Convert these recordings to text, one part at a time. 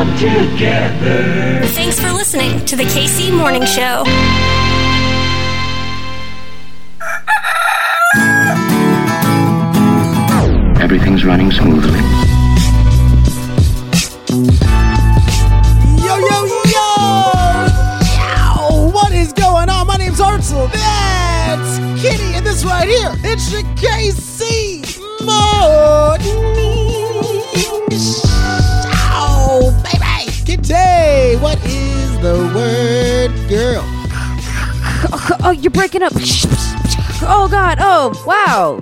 come together. Thanks for listening to the KC Morning Show. Everything's running smoothly. Yo, yo, yo! What is going on? My name's Hartzell. That's Kitty, and this right here, it's your KC Morning Show, Kitty, what is the word, girl? Oh, you're breaking up. Oh God. Oh wow.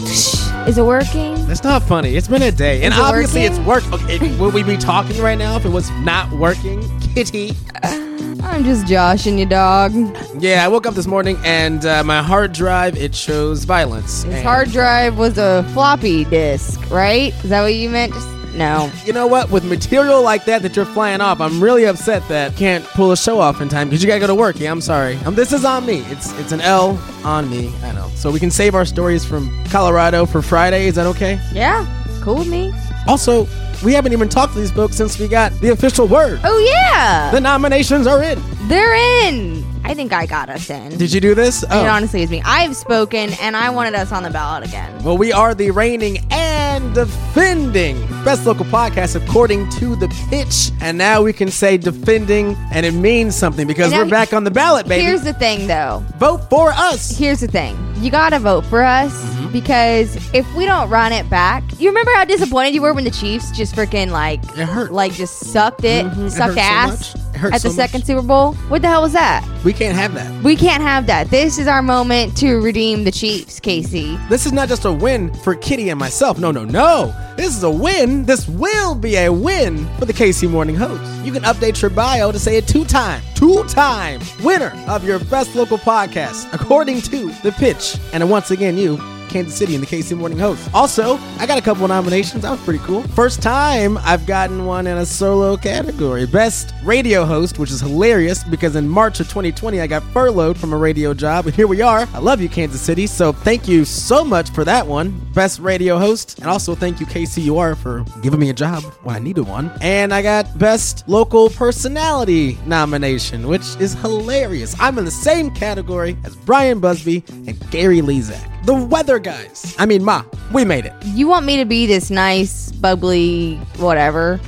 Is it working? That's not funny. It's been a day, and it obviously working? it's worked. Okay, would we be talking right now if it was not working, Kitty? I'm just joshing you, dog. Yeah, I woke up this morning and uh, my hard drive it shows violence. His And hard drive was a floppy disk, right? Is that what you meant? Just no. You know what? With material like that that you're flying off, I'm really upset that can't pull a show off in time because you gotta go to work. Yeah, I'm sorry. Um, this is on me. It's it's an L on me. I know. So we can save our stories from Colorado for Friday. Is that okay? Yeah. Cool with me. Also, we haven't even talked to these folks since we got the official word. Oh yeah. The nominations are in. They're in. I think I got us in. Did you do this? It Oh. honestly is me. I've spoken, and I wanted us on the ballot again. Well, we are the reigning and defending best local podcast according to the pitch. And now we can say defending, and it means something because we're back on the ballot, baby. Here's the thing, though. Vote for us. Here's the thing. You gotta vote for us Mm-hmm. because if we don't run it back, you remember how disappointed you were when the Chiefs just freaking like It hurt. like just sucked it, Mhm. Sucked so ass much. Hurt at the so second. Super Bowl. What the hell was that? We can't have that. We can't have that. This is our moment to redeem the Chiefs, Casey. This is not just a win for Kitty and myself. No, no, no. This is a win. This will be a win for the KC Morning host. You can update your bio to say it two time, two time winner of your best local podcast, according to the pitch. And once again, you. Kansas City and the KC Morning Host. Also, I got a couple nominations. That was pretty cool. First time I've gotten one in a solo category. Best radio host, which is hilarious because in March of 2020 I got furloughed from a radio job, and here we are. I love you, Kansas City. So thank you so much for that one. Best radio host, and also thank you, KCUR, for giving me a job when I needed one. And I got best local personality nomination, which is hilarious. I'm in the same category as Bryan Busby and Gary Lezak. The weather guys. I mean, Ma, we made it. You want me to be this nice, bubbly, whatever.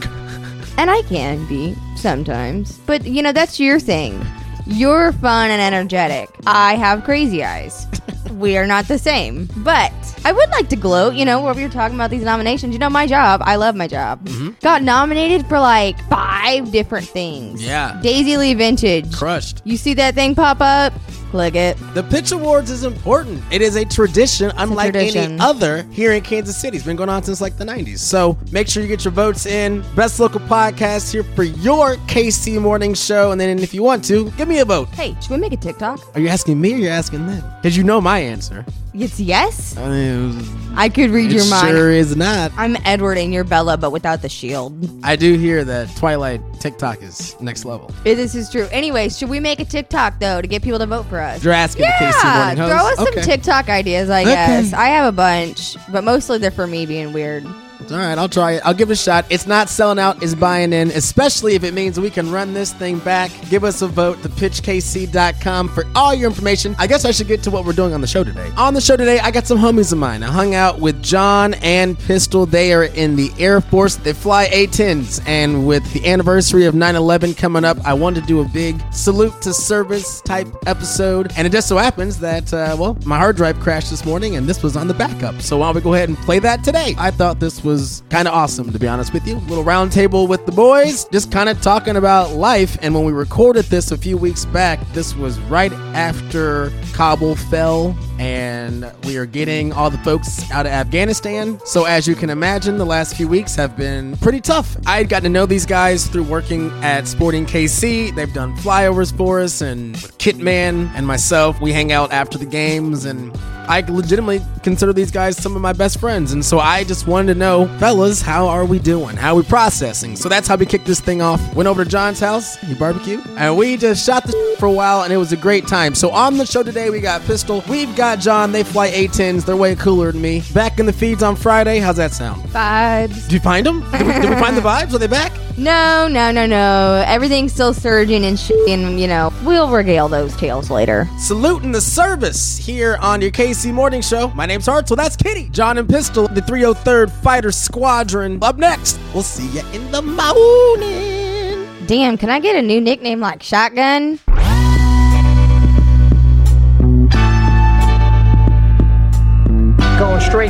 And I can be sometimes. But, you know, that's your thing. You're fun and energetic. I have crazy eyes. we are not the same. But I would like to gloat, you know, wherever we're talking about these nominations. You know, my job, I love my job. Mm-hmm. Got nominated for like five different things. Yeah. Daisy Lee Vintage. Crushed. You see that thing pop up? Click it. The Pitch Awards is important. It is a tradition unlike any tradition. other here in Kansas City. It's been going on since like the 90s. So make sure you get your votes in. Best local podcast here for your KC morning show. And then if you want to, give me a vote. Hey, should we make a TikTok? Are you asking me or you're asking them? Because you know my answer. It's yes. I mean, I could read your mind. sure is not. I'm Edward and you're Bella, but without the shield. I do hear that Twilight TikTok is next level. This is true. Anyways, should we make a TikTok though to get people to vote for us? You're asking the KC Yeah, morning host. throw us Okay. some TikTok ideas, I Okay. guess. I have a bunch, but mostly they're for me being weird. All right, I'll try it. I'll give it a shot. It's not selling out, it's buying in, especially if it means we can run this thing back. Give us a vote, thepitchkc.com for all your information. I guess I should get to what we're doing on the show today. On the show today, I got some homies of mine. I hung out with John and Pistol. They are in the Air Force. They fly A-10s, and with the anniversary of 9-11 coming up, I wanted to do a big salute to service type episode. And it just so happens that, uh, well, my hard drive crashed this morning, and this was on the backup. So why don't we go ahead and play that today? I thought this was kind of awesome, to be honest with you. Little round table with the boys, just kind of talking about life. And when we recorded this a few weeks back, this was right after Kabul fell, and we are getting all the folks out of Afghanistan. So as you can imagine, the last few weeks have been pretty tough. I had gotten to know these guys through working at Sporting KC. They've done flyovers for us, and Kitman and myself, we hang out after the games and I legitimately consider these guys some of my best friends. And so I just wanted to know, fellas, how are we doing? How are we processing? So that's how we kicked this thing off. Went over to John's house, he barbecued, and we just shot the for a while, and it was a great time. So on the show today, we got Pistol, we've got John. They fly A10s, they're way cooler than me. Back in the feeds on Friday. How's that sound? Vibes. Did you find them? Did we, did we find the vibes? Are they back? No, no, no, no. Everything's still surging and shit, and you know we'll regale those tales later. Saluting the service here on your KC Morning Show. My name's Hartzell. That's Kitty. John and Pistol, the 303rd Fighter Squadron. Up next, we'll see you in the morning. Damn, can I get a new nickname like Shotgun?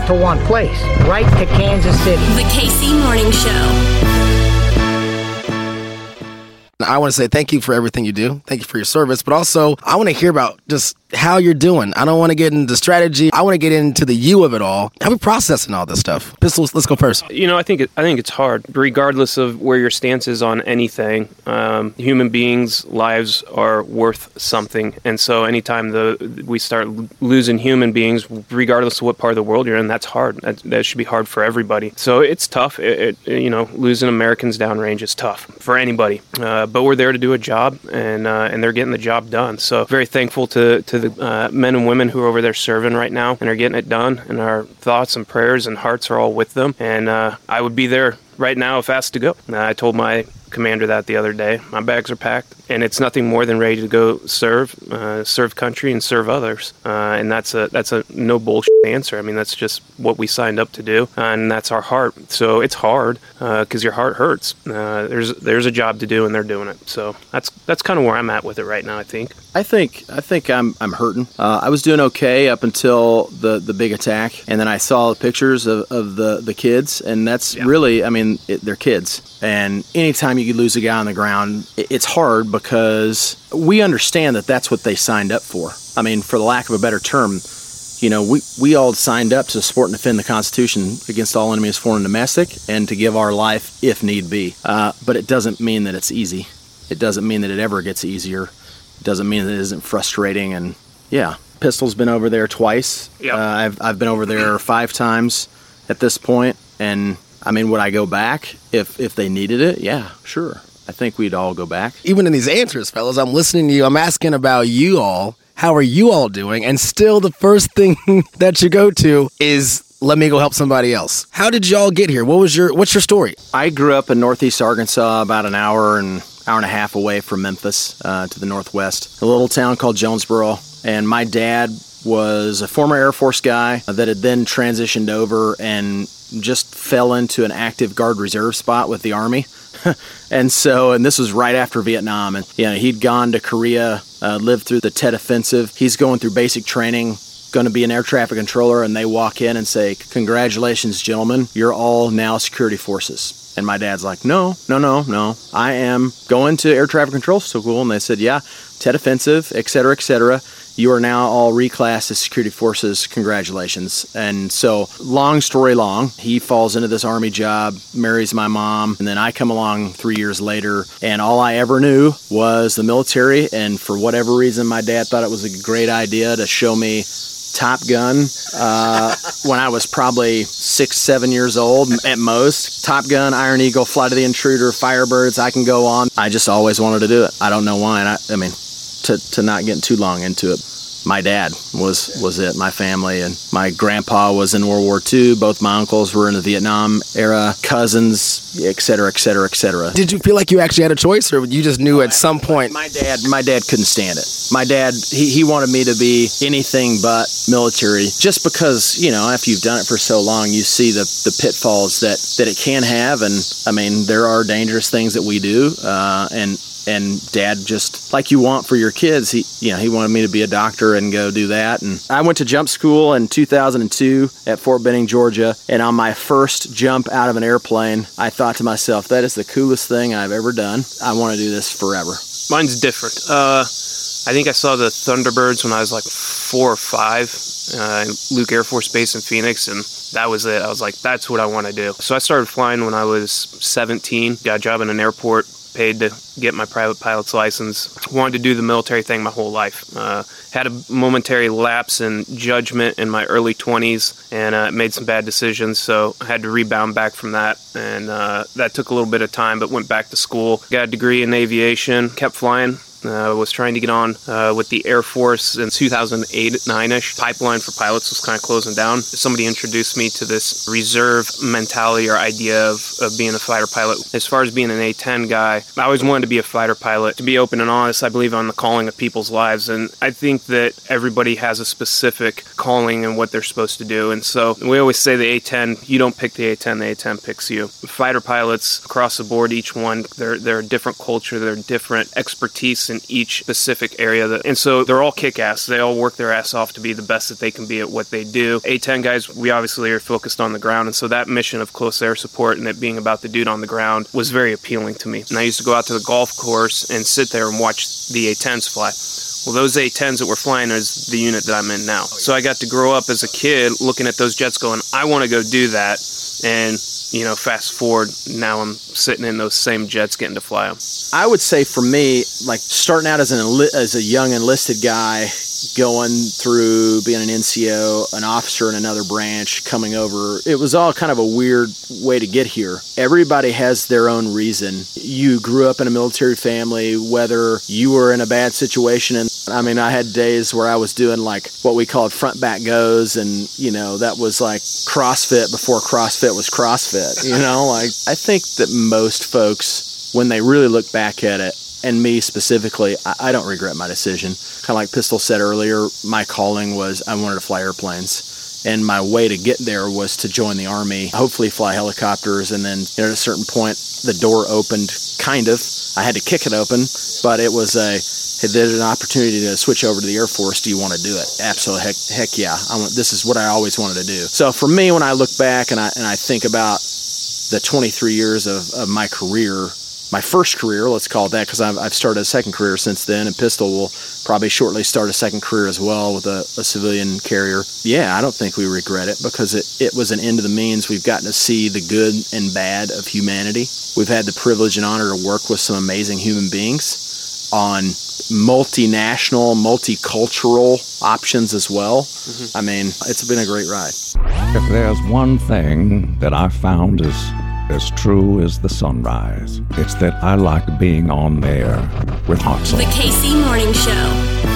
Straight to one place, right to Kansas City. The KC Morning Show. I want to say thank you for everything you do. Thank you for your service, but also I want to hear about just how you're doing. I don't want to get into strategy. I want to get into the you of it all. How are we processing all this stuff? Pistols, let's go first. You know, I think it, I think it's hard, regardless of where your stance is on anything. Um, human beings' lives are worth something, and so anytime the we start losing human beings, regardless of what part of the world you're in, that's hard. That, that should be hard for everybody. So it's tough. It, it, you know, losing Americans downrange is tough for anybody. Uh, but we're there to do a job, and uh, and they're getting the job done. So very thankful to to the uh, men and women who are over there serving right now and are getting it done. And our thoughts and prayers and hearts are all with them. And uh, I would be there right now if asked to go. I told my commander that the other day. My bags are packed, and it's nothing more than ready to go serve, uh, serve country and serve others. Uh, and that's a that's a no bullshit answer. I mean, that's just what we signed up to do, and that's our heart. So it's hard because your heart hurts. Uh, there's there's a job to do, and they're doing it. So that's that's kind of where I'm at with it right now. I think. I think I think I'm I'm hurting. Uh, I was doing okay up until the the big attack, and then I saw the pictures of, of the the kids, and that's really I mean it, they're kids. And anytime you lose a guy on the ground, it, it's hard because we understand that that's what they signed up for. I mean, for the lack of a better term, you know, we, we all signed up to support and defend the Constitution against all enemies, foreign and domestic, and to give our life if need be. Uh, but it doesn't mean that it's easy. It doesn't mean that it ever gets easier. It doesn't mean that it isn't frustrating. And yeah, Pistol's been over there twice. Yep. Uh, I've, I've been over there five times at this. And I mean, would I go back if, if they needed it? Yeah, sure. I think we'd all go back. Even in these answers, fellas, I'm listening to you. I'm asking about you all. How are you all doing? And still, the first thing that you go to is let me go help somebody else. How did y'all get here? What was your what's your story? I grew up in northeast Arkansas, about an hour and hour and a half away from Memphis, uh, to the northwest, a little town called Jonesboro. And my dad was a former Air Force guy that had then transitioned over and just fell into an active Guard Reserve spot with the Army. and so, and this was right after Vietnam, and you know he'd gone to Korea, uh, lived through the Tet Offensive. He's going through basic training, going to be an air traffic controller, and they walk in and say, "Congratulations, gentlemen, you're all now security forces." And my dad's like, "No, no, no, no, I am going to air traffic control school." And they said, "Yeah, Tet Offensive, et cetera, et cetera." You are now all reclassed as security forces. Congratulations. And so, long story long, he falls into this army job, marries my mom, and then I come along three years later, and all I ever knew was the military. And for whatever reason, my dad thought it was a great idea to show me Top Gun uh, when I was probably six, seven years old at most. Top Gun, Iron Eagle, Flight of the Intruder, Firebirds, I can go on. I just always wanted to do it. I don't know why. And I, I mean, to, to not get too long into it. My dad was was it. My family and my grandpa was in World War II. Both my uncles were in the Vietnam era. Cousins, et cetera, et cetera, et cetera. Did you feel like you actually had a choice, or you just knew at some point? My dad, my dad couldn't stand it. My dad, he, he wanted me to be anything but military, just because you know after you've done it for so long, you see the the pitfalls that that it can have, and I mean there are dangerous things that we do, uh, and and dad just like you want for your kids he you know he wanted me to be a doctor and go do that and i went to jump school in 2002 at fort benning georgia and on my first jump out of an airplane i thought to myself that is the coolest thing i've ever done i want to do this forever Mine's different. Uh, I think I saw the Thunderbirds when I was like four or five, uh, Luke Air Force Base in Phoenix, and that was it. I was like, that's what I want to do. So I started flying when I was 17. Got a job in an airport, paid to get my private pilot's license. Wanted to do the military thing my whole life. Uh, had a momentary lapse in judgment in my early 20s and uh, made some bad decisions, so I had to rebound back from that. And uh, that took a little bit of time, but went back to school. Got a degree in aviation, kept flying Uh, was trying to get on uh, with the Air Force in 2008, 9 ish. Pipeline for pilots was kind of closing down. Somebody introduced me to this reserve mentality or idea of, of being a fighter pilot. As far as being an A 10 guy, I always wanted to be a fighter pilot. To be open and honest, I believe on the calling of people's lives. And I think that everybody has a specific calling and what they're supposed to do. And so we always say the A 10, you don't pick the A 10, the A 10 picks you. Fighter pilots across the board, each one, they're, they're a different culture, they're different expertise in each specific area. That, and so they're all kick ass. They all work their ass off to be the best that they can be at what they do. A 10 guys, we obviously are focused on the ground. And so that mission of close air support and it being about the dude on the ground was very appealing to me. And I used to go out to the golf course and sit there and watch the A 10s fly. Well, those A-10s that were flying is the unit that I'm in now. So I got to grow up as a kid looking at those jets going, I want to go do that. And, you know, fast forward, now I'm sitting in those same jets getting to fly them. I would say for me, like starting out as an enli- as a young enlisted guy, going through being an NCO, an officer in another branch, coming over, it was all kind of a weird way to get here. Everybody has their own reason. You grew up in a military family, whether you were in a bad situation, and I mean, I had days where I was doing like what we called front back goes, and you know that was like CrossFit before CrossFit was CrossFit. You know, like I think that most folks, when they really look back at it, and me specifically, I, I don't regret my decision. Kind of like Pistol said earlier, my calling was I wanted to fly airplanes. And my way to get there was to join the Army, hopefully fly helicopters. And then you know, at a certain point, the door opened, kind of. I had to kick it open, but it was a, hey, there's an opportunity to switch over to the Air Force. Do you want to do it? Absolutely. Heck, heck yeah. I want, this is what I always wanted to do. So for me, when I look back and I, and I think about the 23 years of, of my career, my first career, let's call it that, because I've, I've started a second career since then, and Pistol will probably shortly start a second career as well with a, a civilian carrier. Yeah, I don't think we regret it because it, it was an end to the means. We've gotten to see the good and bad of humanity. We've had the privilege and honor to work with some amazing human beings on multinational, multicultural options as well. Mm-hmm. I mean, it's been a great ride. If there's one thing that I've found is as true as the sunrise, it's that I like being on there with hot sauce. The KC Morning Show.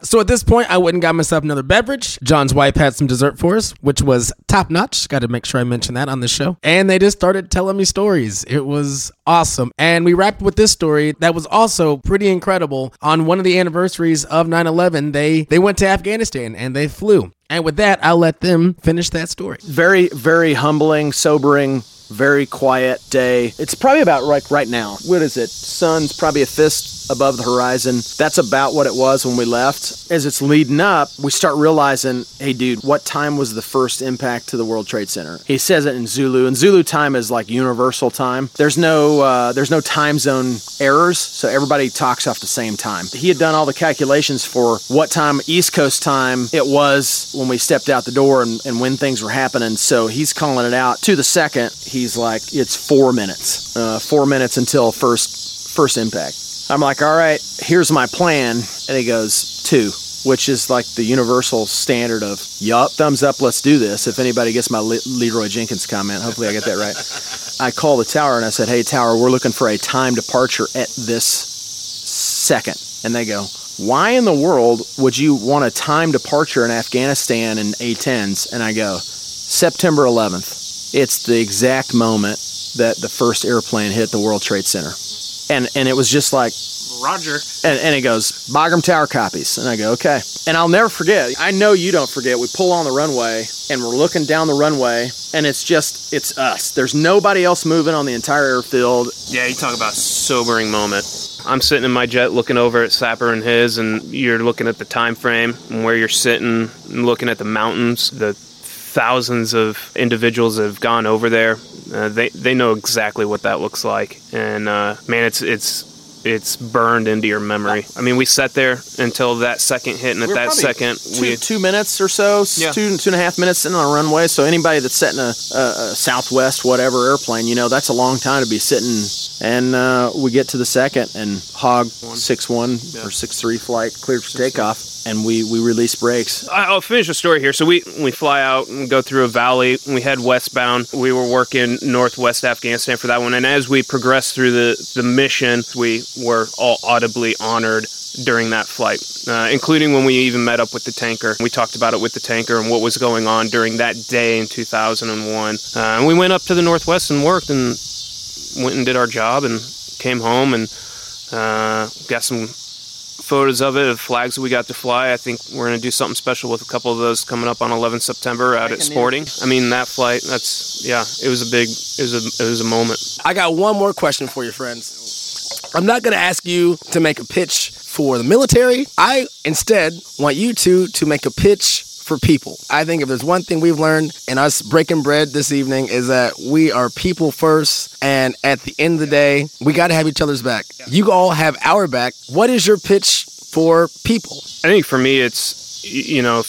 So at this point, I went and got myself another beverage. John's wife had some dessert for us, which was top notch. Got to make sure I mention that on the show. And they just started telling me stories. It was awesome. And we wrapped with this story that was also pretty incredible. On one of the anniversaries of 9/11, they they went to Afghanistan and they flew. And with that, I'll let them finish that story. Very, very humbling, sobering, very quiet day. It's probably about right right now. What is it? Sun's probably a fist above the horizon. That's about what it was when we left. As it's leading up, we start realizing, hey dude, what time was the first impact to the World Trade Center? He says it in Zulu, and Zulu time is like universal time. There's no uh, there's no time zone errors, so everybody talks off the same time. He had done all the calculations for what time East Coast time it was when we stepped out the door and, and when things were happening. So he's calling it out to the second. He's like, it's four minutes, uh, four minutes until first first impact. I'm like, all right, here's my plan. And he goes, two, which is like the universal standard of, yup, thumbs up, let's do this. If anybody gets my Le- Leroy Jenkins comment, hopefully I get that right. I called the tower and I said, hey, tower, we're looking for a time departure at this second. And they go, why in the world would you want a time departure in Afghanistan in A-10s? And I go, September 11th. It's the exact moment that the first airplane hit the World Trade Center. And, and it was just like, Roger. and, and it goes, Bagram Tower copies. And I go, okay. And I'll never forget. I know you don't forget. We pull on the runway and we're looking down the runway and it's just, it's us. There's nobody else moving on the entire airfield. Yeah, you talk about sobering moment. I'm sitting in my jet looking over at Sapper and his, and you're looking at the time frame and where you're sitting, and looking at the mountains, the thousands of individuals that have gone over there. Uh, they they know exactly what that looks like, and uh, man, it's it's it's burned into your memory. I mean, we sat there until that second hit, and at We that second, two, we two minutes or so, Yeah. two two and a half minutes in on a runway. So anybody that's sitting a, a, a Southwest whatever airplane, you know, that's a long time to be sitting And uh, we get to the second, and Hog six one or six three flight cleared for takeoff, and we we release brakes. I'll finish the story here. So we we fly out and go through a valley. We head westbound. We were working northwest Afghanistan for that one. And as we progressed through the the mission, we were all audibly honored during that flight, uh, including when we even met up with the tanker. We talked about it with the tanker and what was going on during that day in 2001. Uh, and we went up to the northwest and worked and went and did our job and came home and uh, got some photos of it of flags that we got to fly. I think we're going to do something special with a couple of those coming up on 11 September out at Sporting. I mean that flight. That's yeah. It was a big. It was a. It was a moment. I got one more question for you, friends. I'm not going to ask you to make a pitch for the military. I instead want you two to make a pitch for people. I think if there's one thing we've learned in us breaking bread this evening is that we are people first and at the end of the day, we got to have each other's back. You all have our back. What is your pitch for people? I think for me, it's you know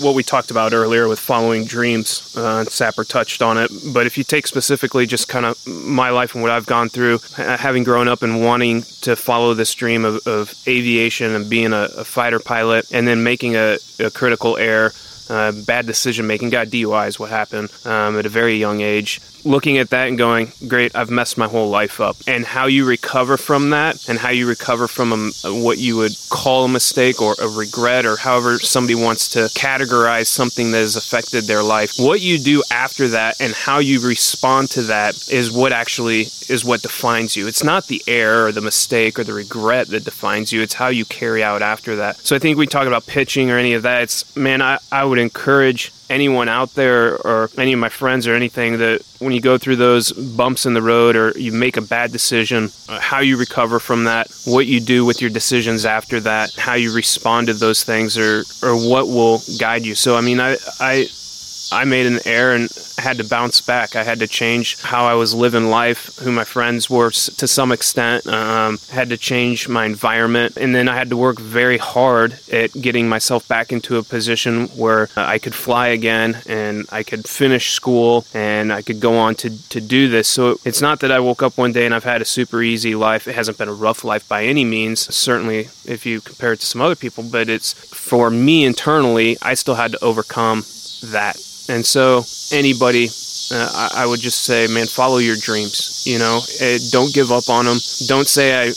what we talked about earlier with following dreams. Uh, Sapper touched on it, but if you take specifically just kind of my life and what I've gone through, having grown up and wanting to follow this dream of, of aviation and being a, a fighter pilot, and then making a, a critical error. Uh, bad decision making, got DUI is what happened um, at a very young age. Looking at that and going, great, I've messed my whole life up. And how you recover from that, and how you recover from a, what you would call a mistake or a regret, or however somebody wants to categorize something that has affected their life. What you do after that and how you respond to that is what actually is what defines you. It's not the error or the mistake or the regret that defines you, it's how you carry out after that. So I think we talk about pitching or any of that. It's, man, I, I would encourage anyone out there or any of my friends or anything that when you go through those bumps in the road or you make a bad decision, uh, how you recover from that, what you do with your decisions after that, how you respond to those things or or what will guide you. So I mean I I I made an error and had to bounce back. I had to change how I was living life, who my friends were to some extent. Um, had to change my environment, and then I had to work very hard at getting myself back into a position where I could fly again and I could finish school and I could go on to to do this. So it's not that I woke up one day and I've had a super easy life. It hasn't been a rough life by any means. Certainly, if you compare it to some other people, but it's for me internally. I still had to overcome that. And so, anybody, uh, I, I would just say, man, follow your dreams. You know, uh, don't give up on them. Don't say I.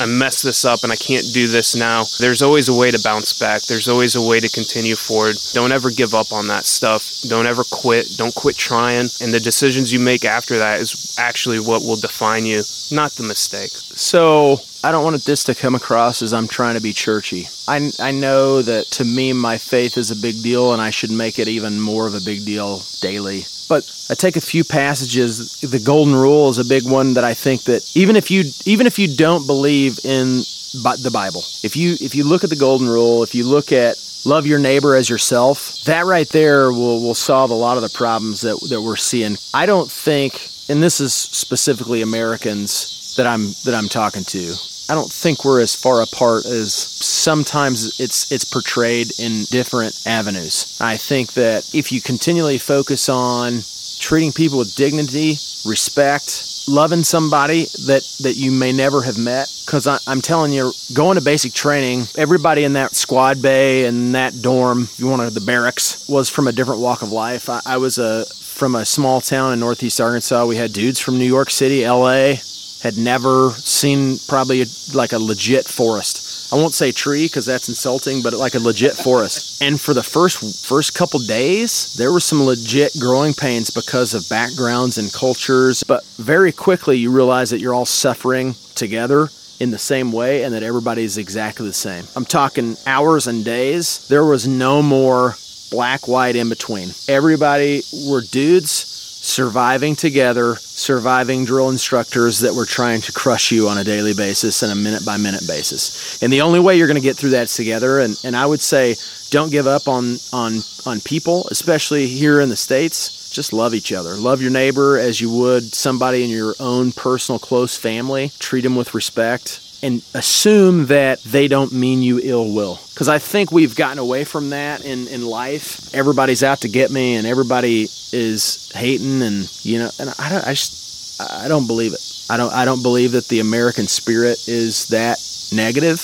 I messed this up and I can't do this now. There's always a way to bounce back. There's always a way to continue forward. Don't ever give up on that stuff. Don't ever quit. Don't quit trying. And the decisions you make after that is actually what will define you, not the mistake. So I don't want this to come across as I'm trying to be churchy. I, I know that to me, my faith is a big deal, and I should make it even more of a big deal daily. But I take a few passages. The golden rule is a big one that I think that even if you even if you don't believe in the Bible, if you if you look at the golden rule, if you look at love your neighbor as yourself, that right there will will solve a lot of the problems that that we're seeing. I don't think, and this is specifically Americans that I'm that I'm talking to. I don't think we're as far apart as sometimes it's it's portrayed in different avenues. I think that if you continually focus on treating people with dignity, respect, loving somebody that that you may never have met, because I'm telling you, going to basic training, everybody in that squad bay and that dorm, you wanted the barracks, was from a different walk of life. I, I was a from a small town in northeast Arkansas. We had dudes from New York City, L.A had never seen probably a, like a legit forest. I won't say tree because that's insulting, but like a legit forest. And for the first first couple days, there were some legit growing pains because of backgrounds and cultures. But very quickly, you realize that you're all suffering together in the same way and that everybody's exactly the same. I'm talking hours and days. There was no more black white in between. Everybody were dudes surviving together, surviving drill instructors that were trying to crush you on a daily basis and a minute by minute basis. And the only way you're going to get through that is together. And, and I would say, don't give up on, on, on people, especially here in the States. Just love each other. Love your neighbor as you would somebody in your own personal close family. Treat them with respect and assume that they don't mean you ill will. Because I think we've gotten away from that in, in life. Everybody's out to get me, and everybody is hating, and you know, and I don't, I just, I don't believe it. I don't I don't believe that the American spirit is that negative.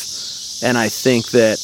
and I think that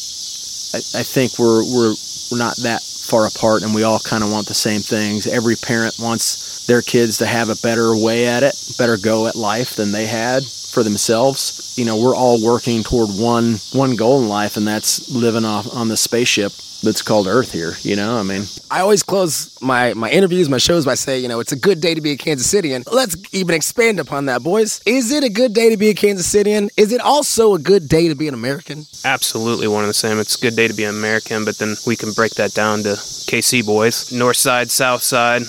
I, I think we're we're we're not that far apart, and we all kind of want the same things. Every parent wants their kids to have a better way at it, better go at life than they had for themselves. You know, we're all working toward one one goal in life, and that's living off on the spaceship that's called Earth here. You know, I mean, I always close my, my interviews, my shows by saying, you know, it's a good day to be a Kansas Cityan. Let's even expand upon that, boys. Is it a good day to be a Kansas Cityan? Is it also a good day to be an American? Absolutely one and the same. It's a good day to be an American, but then we can break that down to KC boys. North side, south side.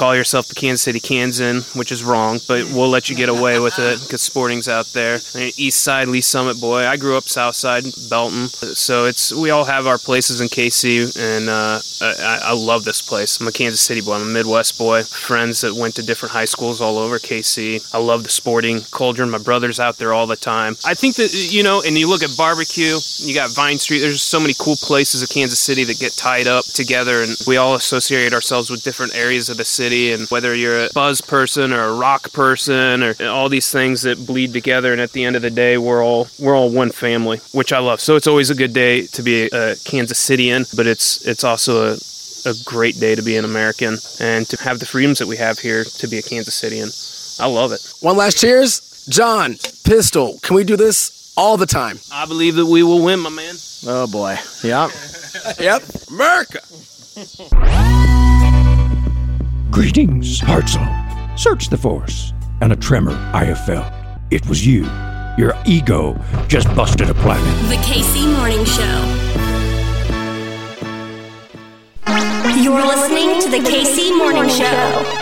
Call yourself the Kansas City Kansan, which is wrong, but we'll let you get away with it because Sporting's out there. East side, Lee's Summit boy. I grew up south side, Belton. So it's we all have our places in KC, and uh, I, I love this place. I'm a Kansas City boy. I'm a Midwest boy. Friends that went to different high schools all over KC. I love the Sporting Cauldron. My brother's out there all the time. I think that you know, and you look at barbecue. You got Vine Street. There's so many cool places of Kansas City that get tied up together, and we all associate ourselves with different areas of the city and whether you're a buzz person or a rock person or all these things that bleed together and at the end of the day we're all we're all one family which i love so it's always a good day to be a kansas cityan but it's it's also a a great day to be an American and to have the freedoms that we have here to be a Kansas Cityan. I love it. One last cheers. John, Pistol, can we do this all the time? I believe that we will win, my man. Oh boy. Yep. yep. America. Greetings, Hartzell. Search the Force, and a tremor I have felt. It was you. Your ego just busted a planet. The KC Morning Show. You're listening to the KC Morning Show.